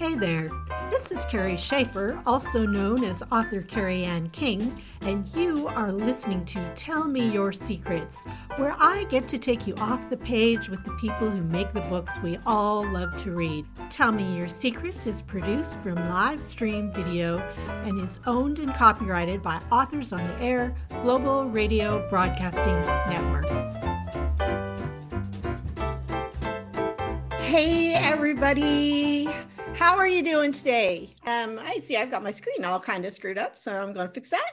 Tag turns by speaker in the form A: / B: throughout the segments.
A: Hey there, this is Carrie Schaefer, also known as author Carrie Ann King, and you are listening to Tell Me Your Secrets, where I get to take you off the page with the people who make the books we all love to read. Tell Me Your Secrets is produced from live stream video and is owned and copyrighted by Authors on the Air Global Radio Broadcasting Network. Hey, everybody. How are you doing today? Um, I see I've got my screen all kind of screwed up, so I'm going to fix that.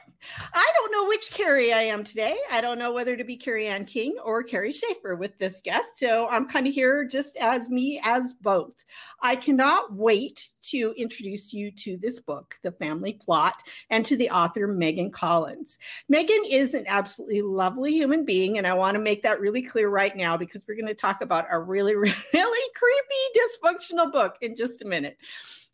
A: I don't know which Carrie I am today. I don't know whether to be Carrie Ann King or Carrie Schaefer with this guest. So I'm kind of here just as me as both. I cannot wait to introduce you to this book, The Family Plot, and to the author, Megan Collins. Megan is an absolutely lovely human being, and I want to make that really clear right now because we're going to talk about a really, really creepy, dysfunctional book in just a minute.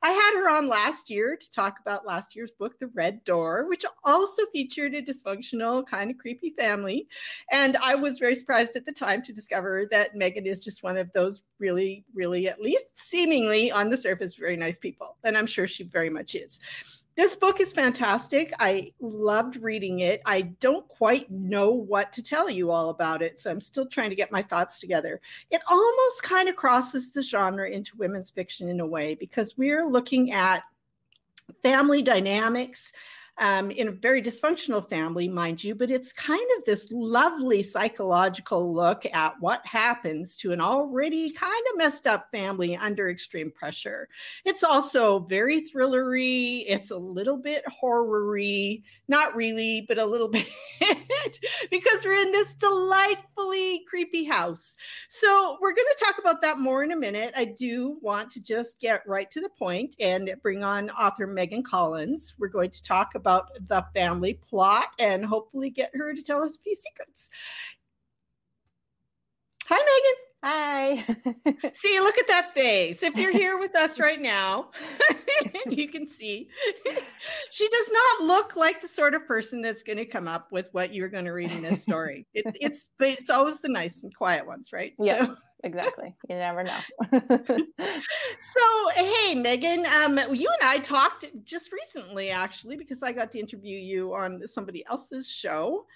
A: I had her on last year to talk about last year's book, The Red Door, which also featured a dysfunctional, kind of creepy family. And I was very surprised at the time to discover that Megan is just one of those really, really, at least seemingly on the surface, very nice people. And I'm sure she very much is. This book is fantastic. I loved reading it. I don't quite know what to tell you all about it, so I'm still trying to get my thoughts together. It almost kind of crosses the genre into women's fiction in a way because we're looking at family dynamics um, in a very dysfunctional family, mind you, but it's kind of this lovely psychological look at what happens to an already kind of messed up family under extreme pressure. It's also very thrillery. It's a little bit horror-y, not really, but a little bit, because we're in this delightfully creepy house. So we're going to talk about that more in a minute. I do want to just get right to the point and bring on author Megan Collins. We're going to talk about about the family plot and hopefully get her to tell us a few secrets. Hi, Megan.
B: Hi.
A: see, look at that face. If you're here with us right now, you can see she does not look like the sort of person that's going to come up with what you're going to read in this story. It, it's but it's always the nice and quiet ones, right?
B: Yeah. So exactly. You never know.
A: so, hey, Megan, um, you and I talked just recently, actually, because I got to interview you on somebody else's show.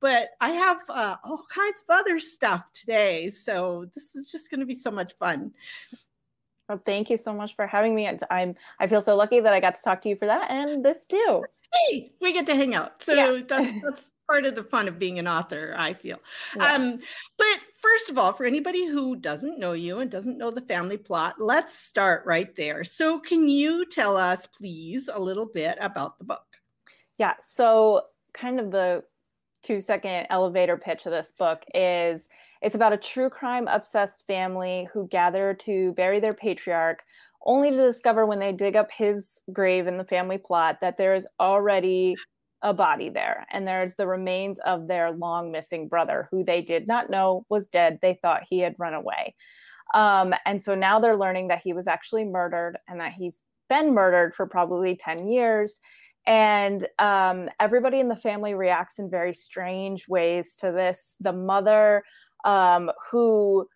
A: But I have uh, all kinds of other stuff today. So, this is just going to be so much fun.
B: Well, thank you so much for having me. I'm I feel so lucky that I got to talk to you for that and this too.
A: Hey, we get to hang out. So yeah. that's that's part of the fun of being an author, I feel. Yeah. Um, but first of all, for anybody who doesn't know you and doesn't know the family plot, let's start right there. So, can you tell us, please, a little bit about the book?
B: Yeah. So, kind of the two second elevator pitch of this book is it's about a true crime obsessed family who gather to bury their patriarch only to discover when they dig up his grave in the family plot that there is already a body there and there's the remains of their long missing brother who they did not know was dead they thought he had run away. Um, and so now they're learning that he was actually murdered and that he's been murdered for probably 10 years. And um, everybody in the family reacts in very strange ways to this. The mother um, who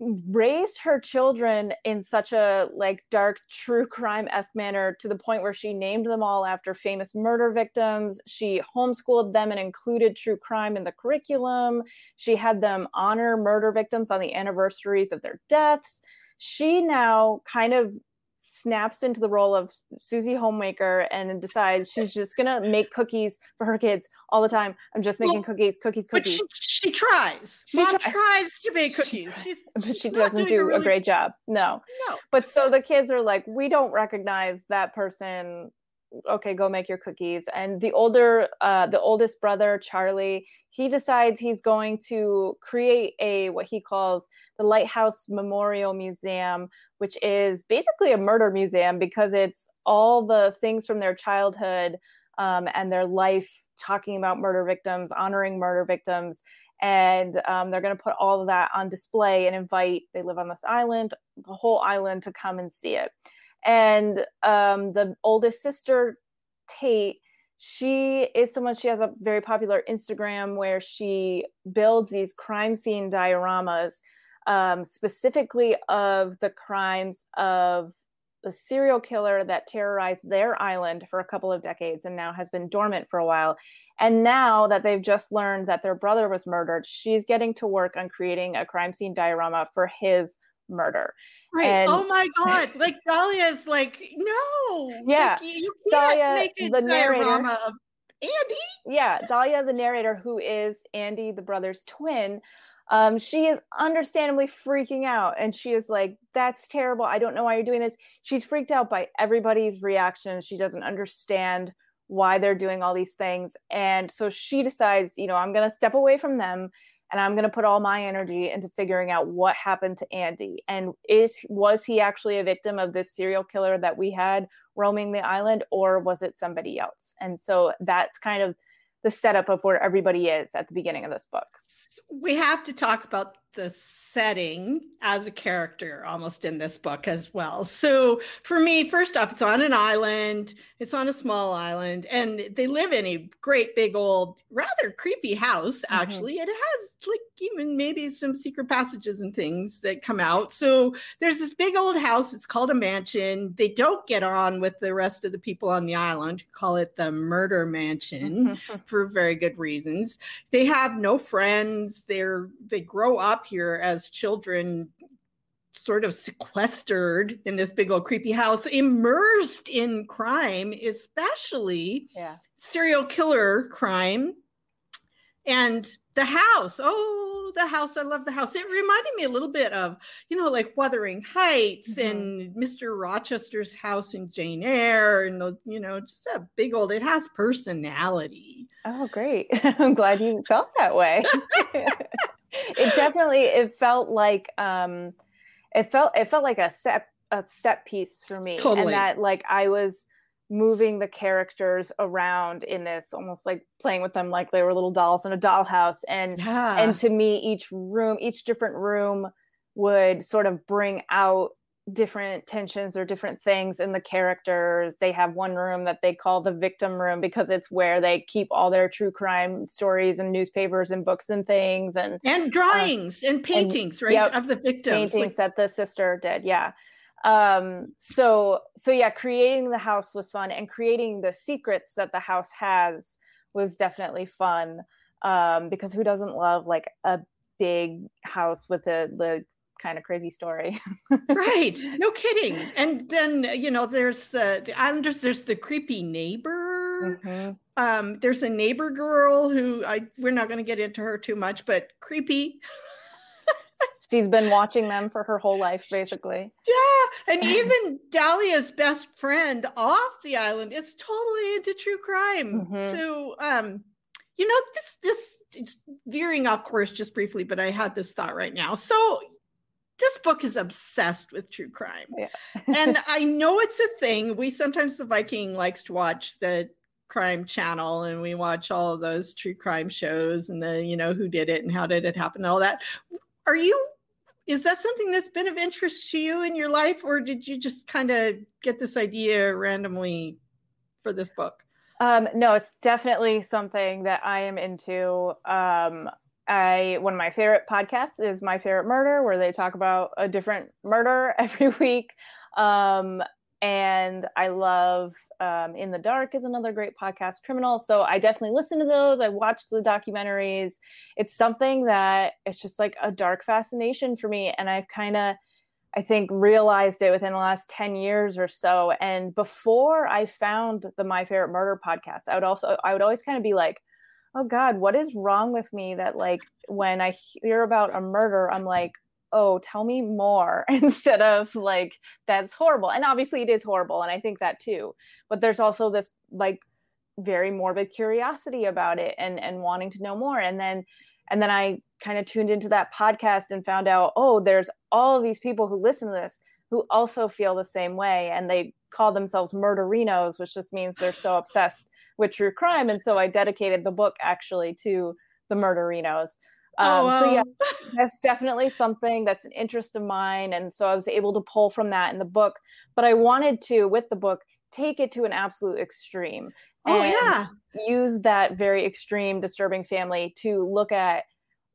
B: raised her children in such a like dark true crime esque manner to the point where she named them all after famous murder victims. She homeschooled them and included true crime in the curriculum. She had them honor murder victims on the anniversaries of their deaths. She now kind of snaps into the role of Susie homemaker and decides she's just gonna make cookies for her kids all the time. I'm just making well, cookies, cookies, cookies.
A: She, she, tries. She Mom tries. tries. to make cookies. She,
B: but she doesn't do a, really... a great job. No.
A: No.
B: But so the kids are like, we don't recognize that person okay go make your cookies and the older uh, the oldest brother charlie he decides he's going to create a what he calls the lighthouse memorial museum which is basically a murder museum because it's all the things from their childhood um, and their life talking about murder victims honoring murder victims. And um, they're going to put all of that on display and invite they live on this island the whole island to come and see it. And um, the oldest sister tate she is someone she has a very popular instagram where she builds these crime scene dioramas um, specifically of the crimes of the serial killer that terrorized their island for a couple of decades and now has been dormant for a while. And now that they've just learned that their brother was murdered, she's getting to work on creating a crime scene diorama for his murder.
A: Right. And, oh my God. Like Dahlia's like, no.
B: Yeah.
A: Like, you can't Dahlia, make a the diorama narrator, of Andy.
B: Yeah. Dahlia, the narrator, who is Andy, the brother's twin, um, she is understandably freaking out and she is like that's terrible. I don't know why you're doing this. She's freaked out by everybody's reactions. She doesn't understand why they're doing all these things and so she decides you know i'm going to step away from them and i'm going to put all my energy into figuring out what happened to andy. And is was he actually a victim of this serial killer that we had roaming the island or was it somebody else? And so that's kind of the setup of where everybody is at the beginning of this book.
A: We have to talk about the setting as a character almost in this book as well. So for me, first off, it's on an island. It's on a small island, and they live in a great big old, rather creepy house. Mm-hmm. Actually, mm-hmm. it has like even maybe some secret passages and things that come out. So there's this big old house. It's called a mansion. They don't get on with the rest of the people on the island. Call it the murder mansion mm-hmm. for very good reasons. They have no friends. They're they grow up here as children sort of sequestered in this big old creepy house, immersed in crime, especially
B: yeah.
A: serial killer crime. And the house, oh, the house, I love the house. It reminded me a little bit of, you know, like Wuthering Heights mm-hmm. and Mr. Rochester's house in Jane Eyre, and those, you know, just a big old, it has personality.
B: Oh, great. I'm glad you felt that way. it definitely it felt like um it felt it felt like a set a set piece for me
A: totally.
B: and that like i was moving the characters around in this almost like playing with them like they were little dolls in a dollhouse and
A: yeah.
B: and to me each room each different room would sort of bring out different tensions or different things in the characters. They have one room that they call the victim room because it's where they keep all their true crime stories and newspapers and books and things and
A: and drawings uh, and paintings, and, right, yep, of the victims.
B: Paintings like- that the sister did, yeah. Um so so yeah, creating the house was fun and creating the secrets that the house has was definitely fun. Um because who doesn't love like a big house with a the kind of crazy story.
A: right. No kidding. And then, you know, there's the, the Islanders, there's the creepy neighbor. Mm-hmm. Um, there's a neighbor girl who I we're not going to get into her too much, but creepy.
B: She's been watching them for her whole life, basically.
A: Yeah. And even Dahlia's best friend off the island is totally into true crime. Mm-hmm. So um, you know, this this it's veering off course just briefly, but I had this thought right now. So this book is obsessed with true crime.
B: Yeah.
A: and I know it's a thing. We sometimes the Viking likes to watch the crime channel and we watch all of those true crime shows and the, you know, who did it and how did it happen and all that. Are you is that something that's been of interest to you in your life or did you just kind of get this idea randomly for this book?
B: Um, no, it's definitely something that I am into. Um, I one of my favorite podcasts is My Favorite Murder, where they talk about a different murder every week. Um, and I love um, In the Dark is another great podcast, Criminal. So I definitely listen to those. I watched the documentaries. It's something that it's just like a dark fascination for me, and I've kind of I think realized it within the last 10 years or so. And before I found the My Favorite Murder podcast, I would also I would always kind of be like, oh god what is wrong with me that like when i hear about a murder i'm like oh tell me more instead of like that's horrible. And obviously it is horrible and i think that too. But there's also this like very morbid curiosity about it and and wanting to know more. And then and then i kind of tuned into that podcast and found out oh there's all these people who listen to this who also feel the same way and they call themselves murderinos which just means they're so obsessed with true crime and so i dedicated the book actually to the murderinos. Um, oh, so yeah that's definitely something that's an interest of mine and so i was able to pull from that in the book. But i wanted to with the book take it to an absolute extreme
A: oh yeah.
B: use that very extreme disturbing family to look at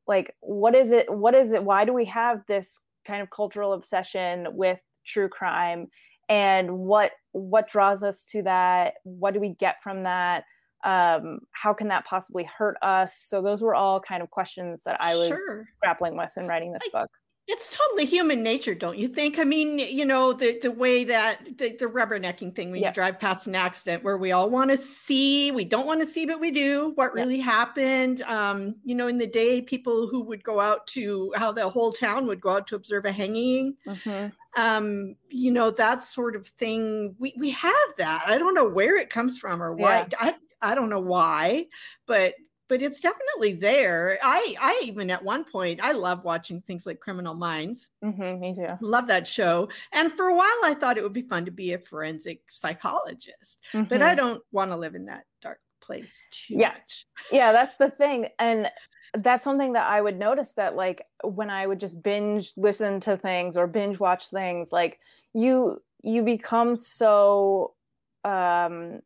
B: like what is it what is it why do we have this kind of cultural obsession with true crime and what what draws us to that? What do we get from that? Um, how can that possibly hurt us? So those were all kind of questions that i was sure. grappling with in writing this I, book
A: it's totally human nature, don't you think? I mean, you know, the the way that the, the rubbernecking thing when yeah. you drive past an accident where we all want to see, we don't want to see, but we do what yeah. really happened. Um, you know, in the day, people who would go out to how the whole town would go out to observe a hanging. Mm-hmm. Um, you know, that sort of thing. We we have that. I don't know where it comes from or why. Yeah. I I don't know why, but but it's definitely there. I I even at one point I love watching things like Criminal Minds.
B: Mm-hmm, me too.
A: Love that show. And for a while I thought it would be fun to be a forensic psychologist, mm-hmm. but I mm-hmm. don't want to live in that dark place too
B: yeah.
A: much.
B: Yeah, that's the thing. And that's something that I would notice that like when I would just binge listen to things or binge watch things, like you you become so um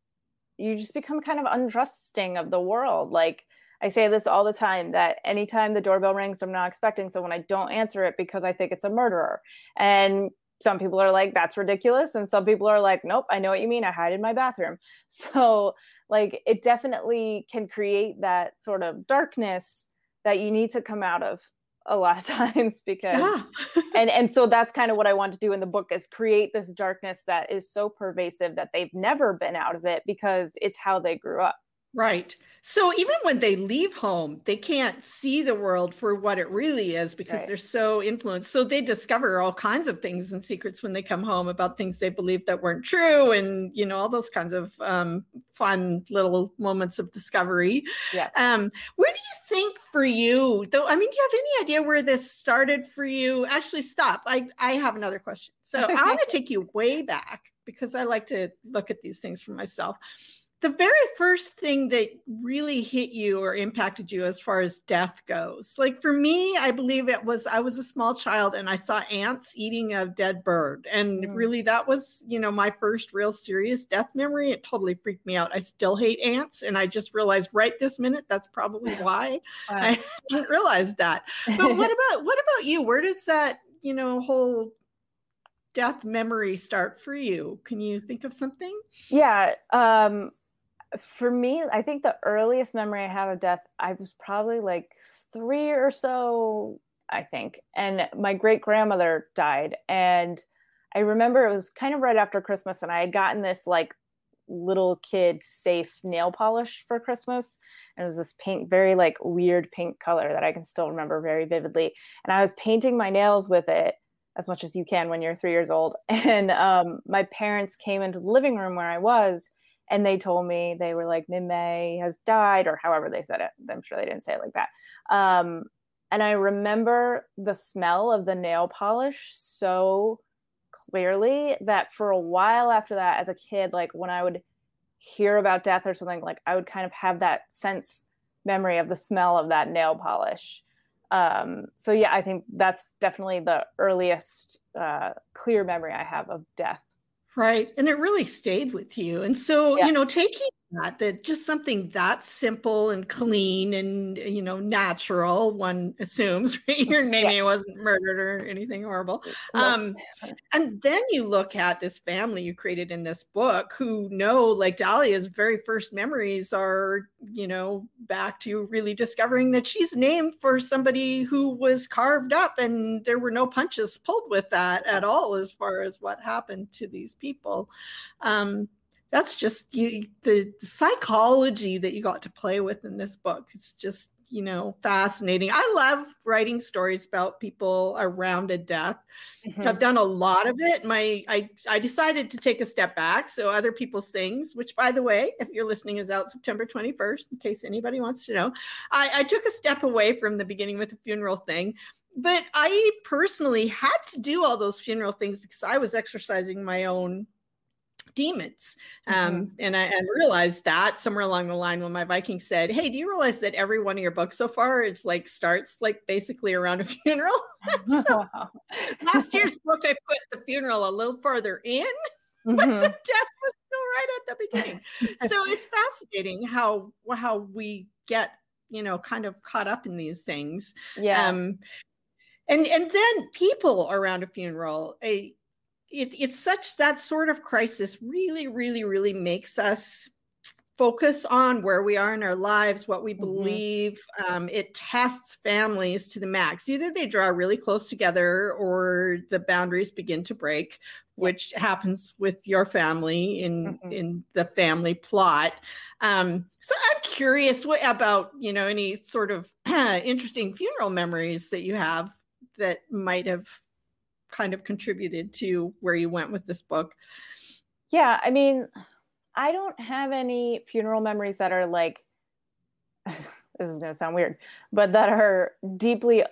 B: you just become kind of untrusting of the world. Like I say this all the time that anytime the doorbell rings, I'm not expecting someone, I don't answer it because I think it's a murderer. And some people are like, that's ridiculous. And some people are like, nope, I know what you mean. I hide in my bathroom. So, like, it definitely can create that sort of darkness that you need to come out of a lot of times because yeah. and and so that's kind of what I want to do in the book is create this darkness that is so pervasive that they've never been out of it because it's how they grew up.
A: Right. So even when they leave home, they can't see the world for what it really is because right. they're so influenced. So they discover all kinds of things and secrets when they come home about things they believed that weren't true and, you know, all those kinds of um, fun little moments of discovery.
B: Yeah.
A: Um, where do you think for you, though? I mean, do you have any idea where this started for you? Actually, stop. I, I have another question. So I want to take you way back because I like to look at these things for myself the very first thing that really hit you or impacted you as far as death goes like for me i believe it was i was a small child and i saw ants eating a dead bird. And mm. really that was you know my first real serious death memory. It totally freaked me out. I still hate ants and i just realized right this minute that's probably why i didn't realize that. But what about what about you? Where does that you know whole death memory start for you? Can you think of something?
B: Yeah um for me, I think the earliest memory I have of death, I was probably like three or so, I think. And my great grandmother died. And I remember it was kind of right after Christmas, and I had gotten this like little kid safe nail polish for Christmas. And it was this pink, very like weird pink color that I can still remember very vividly. And I was painting my nails with it as much as you can when you're three years old. And um, my parents came into the living room where I was and they told me they were like Minmay has died or however they said it i'm sure they didn't say it like that. Um, and i remember the smell of the nail polish so clearly that for a while after that as a kid like when i would hear about death or something like i would kind of have that sense memory of the smell of that nail polish. Um, so yeah i think that's definitely the earliest uh, clear memory i have of death
A: Right. And it really stayed with you. And so, yeah. you know, taking that, that just something that simple and clean and, you know, natural, one assumes, right? Your name yeah. wasn't murdered or anything horrible. Um, and then you look at this family you created in this book who know, like Dahlia's very first memories are, you know, back to really discovering that she's named for somebody who was carved up and there were no punches pulled with that at all as far as what happened to these people people. Um, that's just you, the, psychology that you got to play with in this book. It's just you know fascinating i love writing stories about people around a death mm-hmm. i've done a lot of it my I, I decided to take a step back so other people's things which by the way if you're listening is out september 21st in case anybody wants to know i, I took a step away from the beginning with the funeral thing but I personally had to do all those funeral things because I was exercising my own demons. Um, mm-hmm. and I and realized that somewhere along the line when my Viking said, Hey, do you realize that every one of your books so far is like starts like basically around a funeral? so last year's book, I put the funeral a little further in. Mm-hmm. But the mm-hmm. death was still right at the beginning. so it's fascinating how how we get you know kind of caught up in these things
B: yeah um
A: and and then people around a funeral a it, it's such that sort of crisis really, really, really makes us focus on where we are in our lives, what we mm-hmm. believe. Mm-hmm. Um, it tests families to the max. Either they draw really close together or the boundaries begin to break, which happens with your family in mm-hmm. in the family plot. Um, so I'm curious what, about you know any sort of interesting funeral memories that you have that might have kind of contributed to where you went with this book.
B: Yeah, I mean I don't have any funeral memories that are like this is going to sound weird, but that are deeply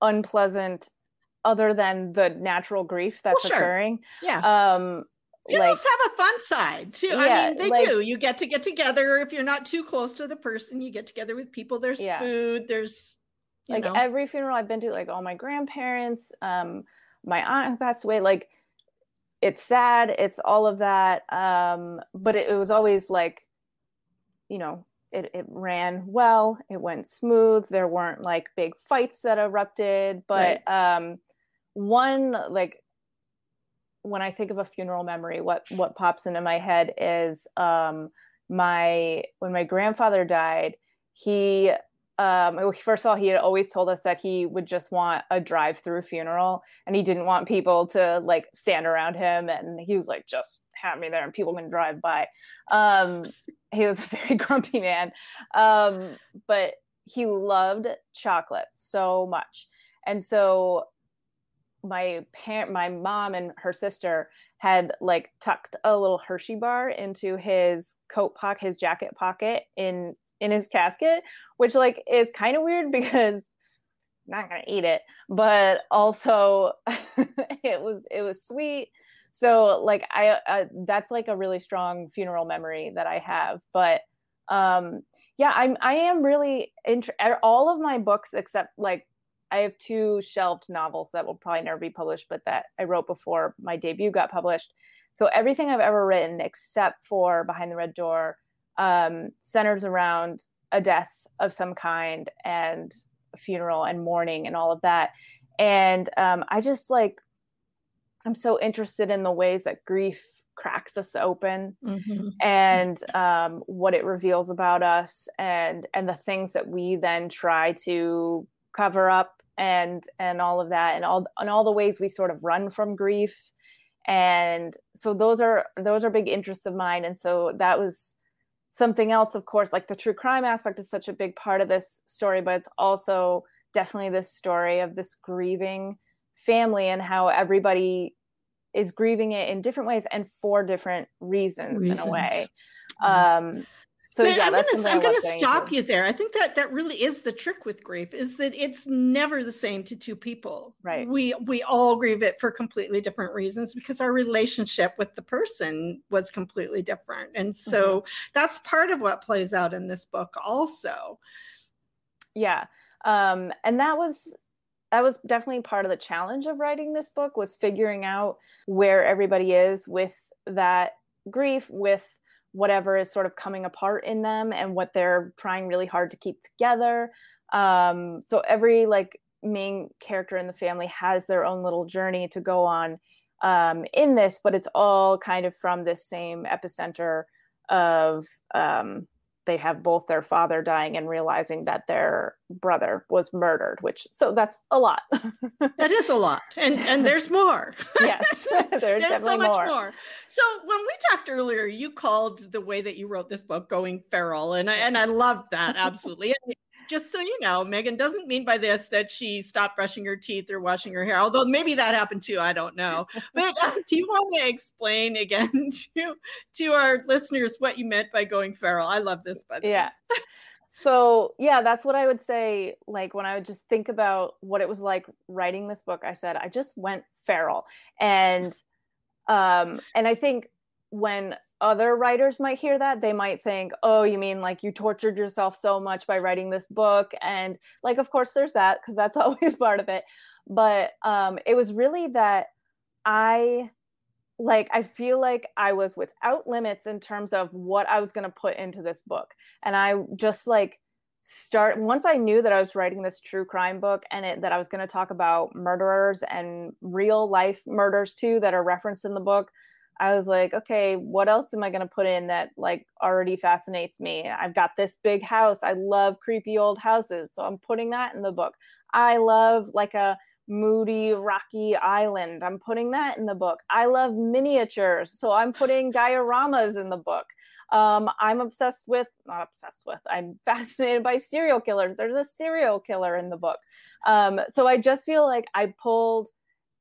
B: unpleasant other than the natural grief that's well, sure. occurring.
A: Yeah. Um Funerals like, have a fun side too. Yeah, I mean, they like, do. You get to get together if you're not too close to the person. You get together with people. There's yeah. food. There's
B: like
A: know.
B: every funeral I've been to, like all my grandparents, um, my aunt who passed away. Like it's sad it's all of that um, but it, it, was always like you know it, it ran well it went smooth there weren't like big fights that erupted but right. um, one like when i think of a funeral memory what what pops into my head is um, my when my grandfather died he um, first of all, he had always told us that he would just want a drive-through funeral, and he didn't want people to like stand around him. And he was like, "Just have me there, and people can drive by." Um, he was a very grumpy man, um, but he loved chocolate so much, and so my parent, my mom, and her sister had like tucked a little Hershey bar into his coat pocket, his jacket pocket in in his casket, which like is kind of weird because I'm not gonna eat it, but also it was it was sweet. So like I uh, that's like a really strong funeral memory that I have. But um yeah, I'm I am really int- all of my books except like I have two shelved novels that will probably never be published, but that I wrote before my debut got published. So everything I've ever written, except for Behind the Red Door, um, centers around a death of some kind and funeral and mourning and all of that. And um, I just like, I'm so interested in the ways that grief cracks us open mm-hmm. and um, what it reveals about us and and the things that we then try to cover up and and all of that and all and all the ways we sort of run from grief and so those are those are big interests of mine and so that was something else of course like the true crime aspect is such a big part of this story but it's also definitely this story of this grieving family and how everybody is grieving it in different ways and for different reasons, reasons. in a way um
A: so but yeah, I'm gonna I'm gonna stop you there. I think that that really is the trick with grief is that it's never the same to two people.
B: Right.
A: We we all grieve it for completely different reasons because our relationship with the person was completely different, and so mm-hmm. that's part of what plays out in this book also.
B: Yeah, um, and that was that was definitely part of the challenge of writing this book was figuring out where everybody is with that grief with whatever is sort of coming apart in them and what they're trying really hard to keep together. Um, so every like main character in the family has their own little journey to go on um, in this but it's all kind of from this same epicenter of um, they have both their father dying and realizing that their brother was murdered which so that's a lot
A: that is a lot and and there's more
B: yes there's, there's so much more. more.
A: so when we talked earlier you called the way that you wrote this book going feral and I, and I loved that absolutely just so you know, Megan doesn't mean by this that she stopped brushing her teeth or washing her hair, although maybe that happened too. I don't know. But uh, do you want to explain again to to our listeners what you meant by going feral? I love this, but
B: yeah. so yeah, that's what I would say. Like when I would just think about what it was like writing this book, I said I just went feral, and um, and I think when other writers might hear that they might think oh you mean like you tortured yourself so much by writing this book and like of course there's that because that's always part of it but um it was really that i like i feel like i was without limits in terms of what i was going to put into this book and i just like start once I knew that I was writing this true crime book and it, that I was going to talk about murderers and real life murders too that are referenced in the book. I was like, okay, what else am I going to put in that like already fascinates me? I've got this big house. I love creepy old houses, so I'm putting that in the book. I love like a moody, rocky island. I'm putting that in the book. I love miniatures, so I'm putting dioramas in the book. Um, I'm obsessed with, not obsessed with, I'm fascinated by serial killers. There's a serial killer in the book. Um, so I just feel like I pulled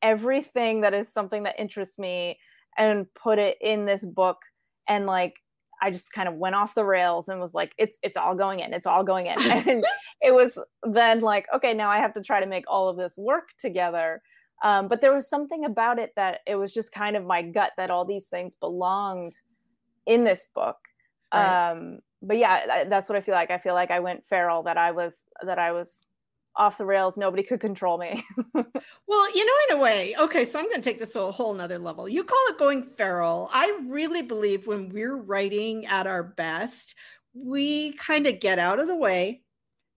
B: everything that is something that interests me and put it in this book and like I just kind of went off the rails and was like, it's it's all going in, it's all going in. And it was then like, okay, now I have to try to make all of this work together. Um, but there was something about it that it was just kind of my gut that all these things belonged in this book. Right. Um, but yeah, that's what I feel like. I feel like I went feral. That I was that I was off the rails. Nobody could control me.
A: well, you know, in a way, okay, so I'm going to take this to a whole nother level. You call it going feral. I really believe when we're writing at our best, we kind of get out of the way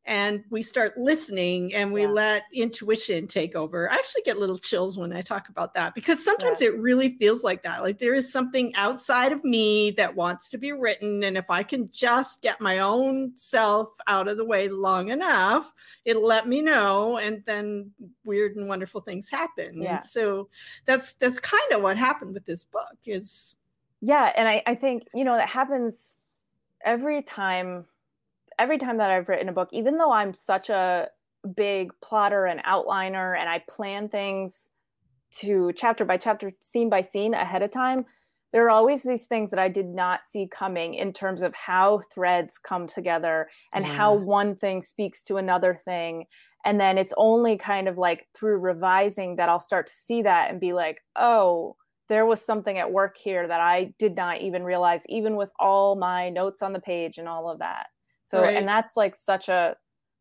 A: and we start listening and we yeah. let intuition take over. I actually get little chills when I talk about that because sometimes yeah. it really feels like that. Like there is something outside of me that wants to be written. And if I can just get my own self out of the way long enough, it'll let me know. And then weird and wonderful things happen. Yeah. And so that's that's kind of what happened with this book is
B: yeah. And I, I think, you know, that happens every time every time that I've written a book, even though I'm such a big plotter and outliner and I plan things to chapter by chapter, scene by scene ahead of time, there are always these things that I did not see coming in terms of how threads come together and yeah. how one thing speaks to another thing. And then it's only kind of like through revising that I'll start to see that and be like, oh, there was something at work here that I did not even realize, even with all my notes on the page and all of that. So, right. and that's like such a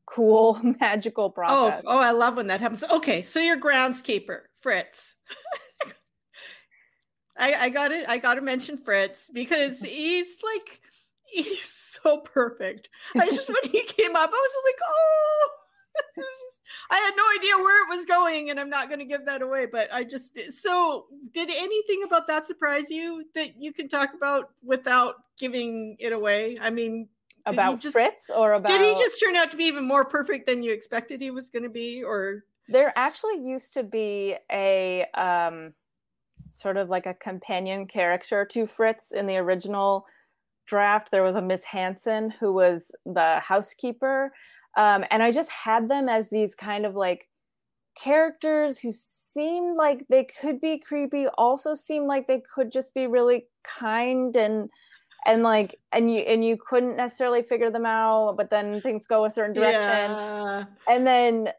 B: cool, magical oh, process.
A: Oh, oh, I love when that happens. Okay, so your groundskeeper, Fritz. I, I got it. I got to mention Fritz because he's like, he's so perfect. I just when he came up, I was like, oh. Just, I had no idea where it was going, and I'm not going to give that away. But I just so did anything about that surprise you that you can talk about without giving it away? I mean,
B: about just, Fritz or about
A: Did he just turn out to be even more perfect than you expected he was going to be or
B: There actually used to be a um sort of like a companion character to Fritz in the original draft. There was a Miss Hanson who was the housekeeper. Um, and I just had them as these kind of like characters who seemed like they could be creepy, also seemed like they could just be really kind and and like and you and you couldn't necessarily figure them out but then things go a certain direction. Yeah. and then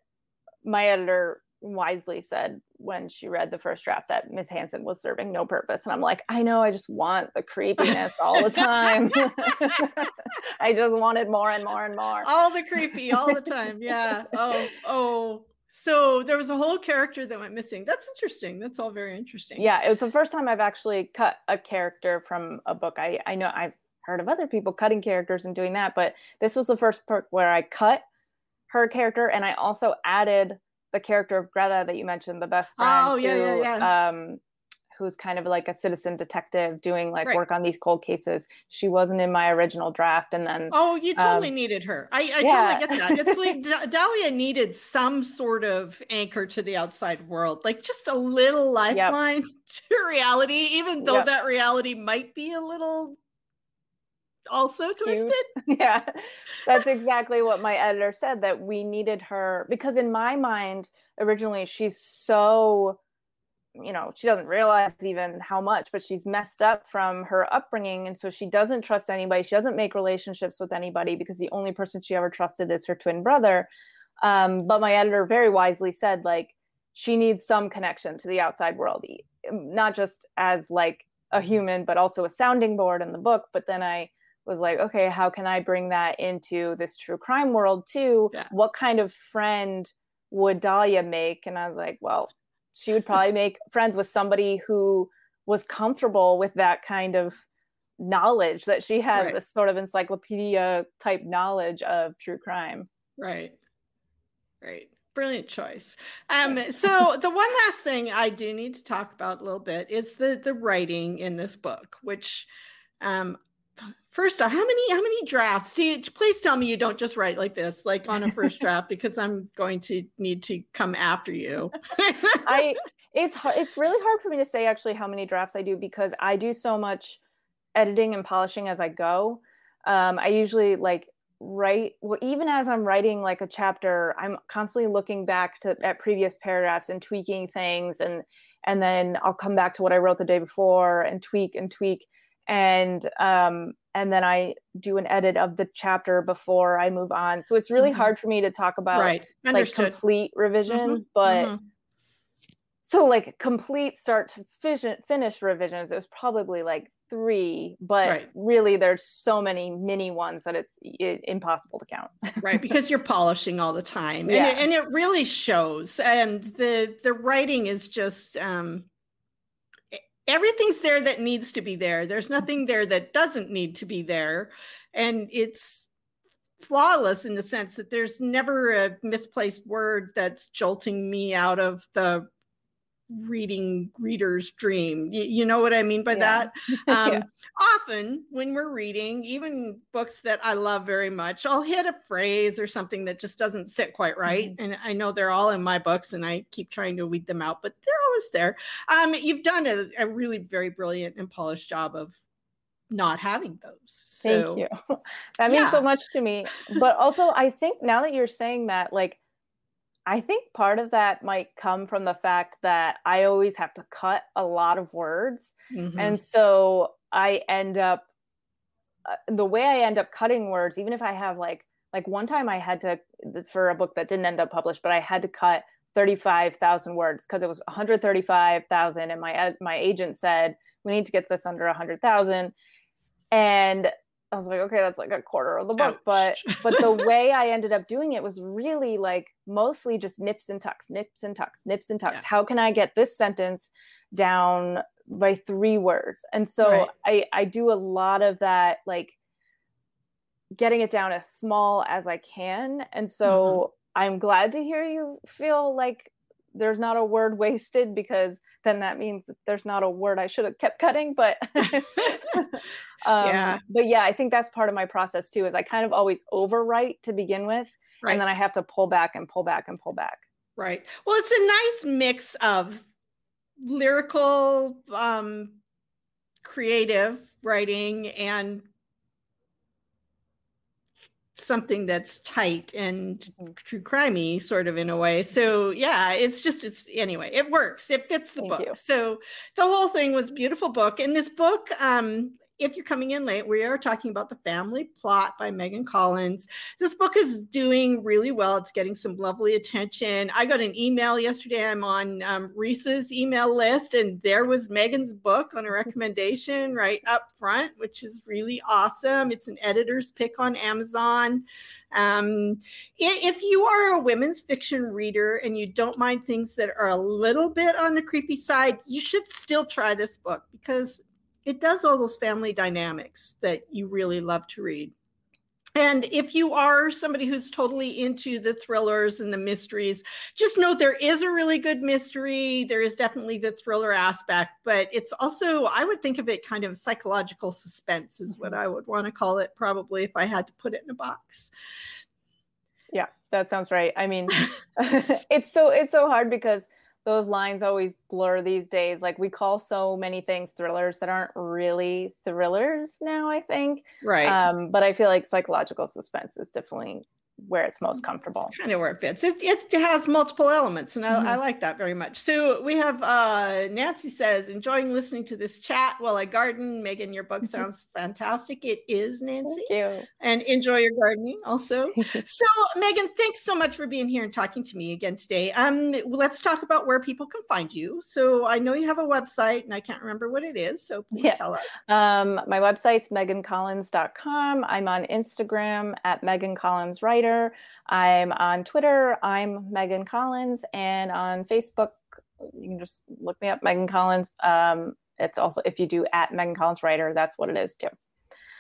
B: my editor wisely said when she read the first draft that miss hanson was serving no purpose and i'm like i know i just want the creepiness all the time. I just wanted more and more and more.
A: All the creepy all the time yeah. Oh oh so there was a whole character that went missing. That's interesting. That's all very interesting.
B: Yeah, it was the first time I've actually cut a character from a book. I I know I've heard of other people cutting characters and doing that, but this was the first book where I cut her character and I also added the character of Greta that you mentioned, the best friend.
A: Oh yeah, who, yeah, yeah.
B: Um, who's kind of like a citizen detective doing like right. work on these cold cases. She wasn't in my original draft, and then
A: oh, you totally um, needed her. I, I yeah. totally get that. It's like Dahlia needed some sort of anchor to the outside world, like just a little lifeline yep. to reality, even though yep. that reality might be a little also twisted.
B: Yeah, that's exactly what my editor said that we needed her because in my mind originally she's so you know she doesn't realize even how much but she's messed up from her upbringing. And so she doesn't trust anybody. She doesn't make relationships with anybody because the only person she ever trusted is her twin brother. Um, but my editor very wisely said like she needs some connection to the outside world not just as like a human but also a sounding board in the book. But then i was like okay how can i bring that into this true crime world too? Yeah. what kind of friend would dahlia make? And i was like well she would probably make friends with somebody who was comfortable with that kind of knowledge that she has
A: Right.
B: this sort of encyclopedia type knowledge of true crime.
A: Right. Right. Brilliant choice. Um, so the one last thing I do need to talk about a little bit is the the writing in this book, which um first off, how many how many drafts do you please tell me you don't just write like this, like on a first draft, because I'm going to need to come after you.
B: I it's hard, it's really hard for me to say actually how many drafts I do because I do so much editing and polishing as I go. Um, I usually like write well, even as I'm writing like a chapter, I'm constantly looking back to at previous paragraphs and tweaking things and and then I'll come back to what I wrote the day before and tweak and tweak and um and then I do an edit of the chapter before I move on. So it's really
A: Mhm.
B: hard for me to talk about
A: right.
B: like complete revisions, but
A: Mhm.
B: so like complete start to fission, finish revisions it was probably like three but
A: Right.
B: really there's so many mini ones that it's i- impossible to count
A: right because you're polishing all the time
B: Yeah.
A: and, it, and it really shows and the the writing is just um everything's there that needs to be there. There's nothing there that doesn't need to be there. And it's flawless in the sense that there's never a misplaced word that's jolting me out of the reading reader's dream. You, you know what i mean by
B: Yeah.
A: that? Um,
B: Yeah.
A: often when we're reading even books that i love very much i'll hit a phrase or something that just doesn't sit quite right and i know they're all in my books and i keep trying to weed them out but they're always there. Um, you've done a, a really very brilliant and polished job of not having those so
B: thank you. That means so much to me. But also i think now that you're saying that like i think part of that might come from the fact that i always have to cut a lot of words
A: mhm.
B: and so i end up uh, the way i end up cutting words even if i have like like one time i had to for a book that didn't end up published but i had to cut 35,000 words because it was 135,000 and my my agent said we need to get this under 100,000 and I was like okay that's like a quarter of the book but but the way I ended up doing it was really like mostly just nips and tucks nips and tucks nips and tucks
A: Yeah.
B: how can I get this sentence down by three words and so
A: Right.
B: I I do a lot of that like getting it down as small as I can and so
A: Mm-hmm.
B: I'm glad to hear you feel like there's not a word wasted because then that means that there's not a word I should have kept cutting but um,
A: Yeah.
B: but yeah I think that's part of my process too is I kind of always overwrite to begin with
A: Right.
B: and then I have to pull back and pull back and pull back
A: Right. Well, it's a nice mix of lyrical, um, creative writing and something that's tight and true crimey sort of in a way. So yeah, it's just it's anyway, it works. It fits the
B: Thank
A: book.
B: you.
A: So the whole thing was beautiful book. And this book, um, if you're coming in late, we are talking about the family plot by Megan Collins this book is doing really well. It's getting some lovely attention. I got an email yesterday. I'm on um, Reese's email list, and there was Megan's book on a recommendation right up front, which is really awesome. It's an editor's pick on Amazon. Um, if you are a women's fiction reader and you don't mind things that are a little bit on the creepy side, you should still try this book because it does all those family dynamics that you really love to read. And if you are somebody who's totally into the thrillers and the mysteries, just know there is a really good mystery. There is definitely the thriller aspect, but it's also, I would think of it kind of psychological suspense, is what I would want to call it, probably, if I had to put it in a box.
B: yeah that sounds right I mean it's so it's so hard because those lines always blur these days like we call so many things thrillers that aren't really thrillers now I think
A: Right.
B: um but I feel like psychological suspense is definitely where it's most comfortable
A: kind of where it fits. It, it has multiple elements, and I,
B: Mhm.
A: I like that very much. So we have uh, Nancy says, enjoying listening to this chat while I garden. Megan, your book sounds fantastic. It is, Nancy.
B: thank you
A: And enjoy your gardening also. so, Megan, thanks so much for being here and talking to me again today. Um, let's talk about where people can find you. So I know you have a website, and I can't remember what it is. So please
B: Yes.
A: tell us.
B: Um, my website's megancollins.com. I'm on Instagram at Megan I'm on Twitter. I'm Megan Collins. And on Facebook, you can just look me up, Megan Collins. Um, it's also if you do at Megan Collins Writer, that's what it is too.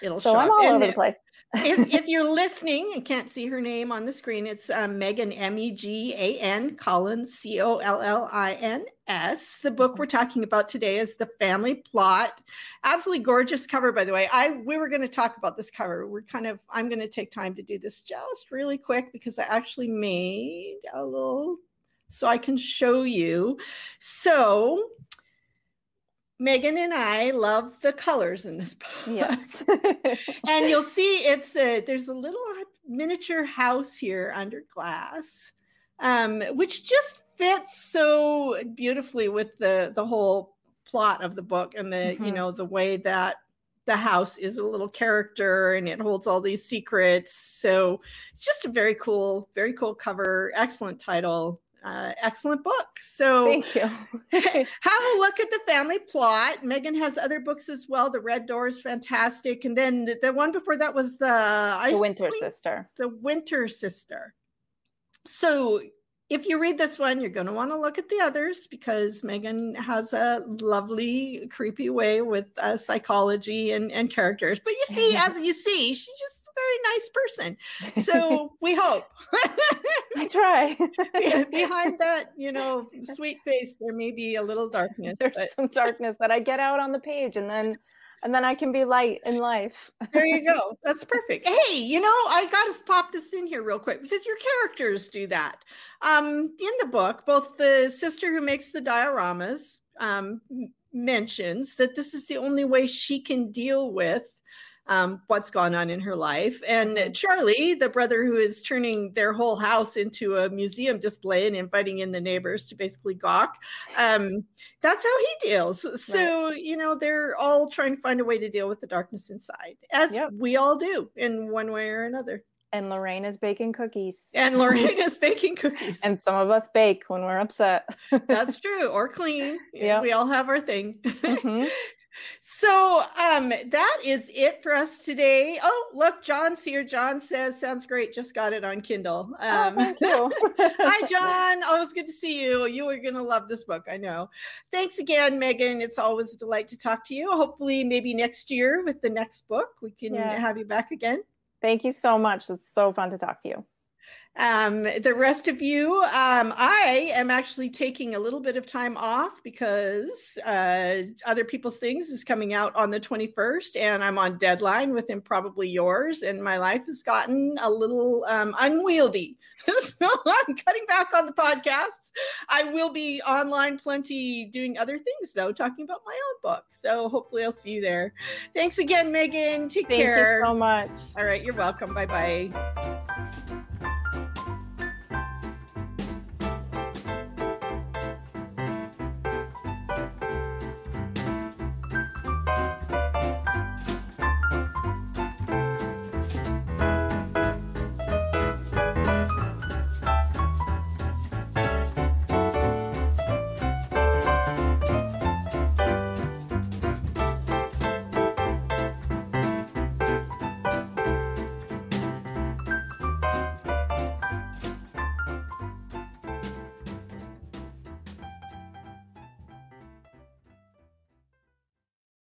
A: It'll
B: So
A: show
B: I'm
A: up.
B: all
A: And
B: over the place.
A: if, if you're listening and can't see her name on the screen, it's um, Megan M E G A N Collins C O L L I N S. The book we're talking about today is The Family Plot. Absolutely gorgeous cover, by the way. I we were going to talk about this cover. We're kind of I'm going to take time to do this just really quick because I actually made a little so I can show you. So Megan and I love the colors in this book
B: yes.
A: and you'll see it's a there's a little miniature house here under glass um, which just fits so beautifully with the the whole plot of the book and the you
B: Mhm.
A: know the way that the house is a little character and it holds all these secrets so it's just a very cool very cool cover excellent title uh, excellent book so
B: Thank you.
A: have a look at the family plot. Megan has other books as well. The Red Door is fantastic, and then the, the one before that was the
B: the Winter
A: Queen-
B: Sister.
A: the Winter Sister. So if you read this one, you're going to want to look at the others because Megan has a lovely, creepy way with uh, psychology and, and characters. But you see, as you see, she's just a very nice person. So we hope.
B: I try.
A: Behind that, you know, sweet face, there may be a little darkness.
B: There's
A: but
B: some darkness that I get out on the page, and then and then I can be light in life.
A: there you go. That's perfect. Hey, you know, I got to pop this in here real quick because your characters do that. Um, in the book, both the sister who makes the dioramas um, mentions that this is the only way she can deal with um, what's gone on in her life. And
B: Mhm.
A: Charlie, the brother who is turning their whole house into a museum display and inviting in the neighbors to basically gawk, um, that's how he deals. So, you know, they're all trying to find a way to deal with the darkness inside, as
B: Yep.
A: we all do in one way or another.
B: And Lorraine is baking cookies.
A: And Lorraine is baking cookies.
B: and some of us bake when we're upset.
A: That's true, or clean.
B: Yep.
A: We all have our thing.
B: Mhm.
A: So um that is it for us today. Oh, look, John's here. John says, sounds great. Just got it on Kindle.
B: Oh,
A: Um
B: thank you.
A: Hi, John. Always good to see you. You are going to love this book, I know. Thanks again, Megan. It's always a delight to talk to you. Hopefully, maybe next year with the next book, we can
B: Yeah.
A: have you back again.
B: Thank you so much. It's so fun to talk to you.
A: Um, the rest of you, um, I am actually taking a little bit of time off because uh, Other People's Things is coming out on the 21st, and I'm on deadline with probably yours, and my life has gotten a little um, unwieldy. so I'm cutting back on the podcasts. I will be online plenty doing other things, though, talking about my own book. So hopefully I'll see you there. Thanks again, Megan. Take
B: Thank
A: care.
B: you so much.
A: All right, you're welcome. Bye bye.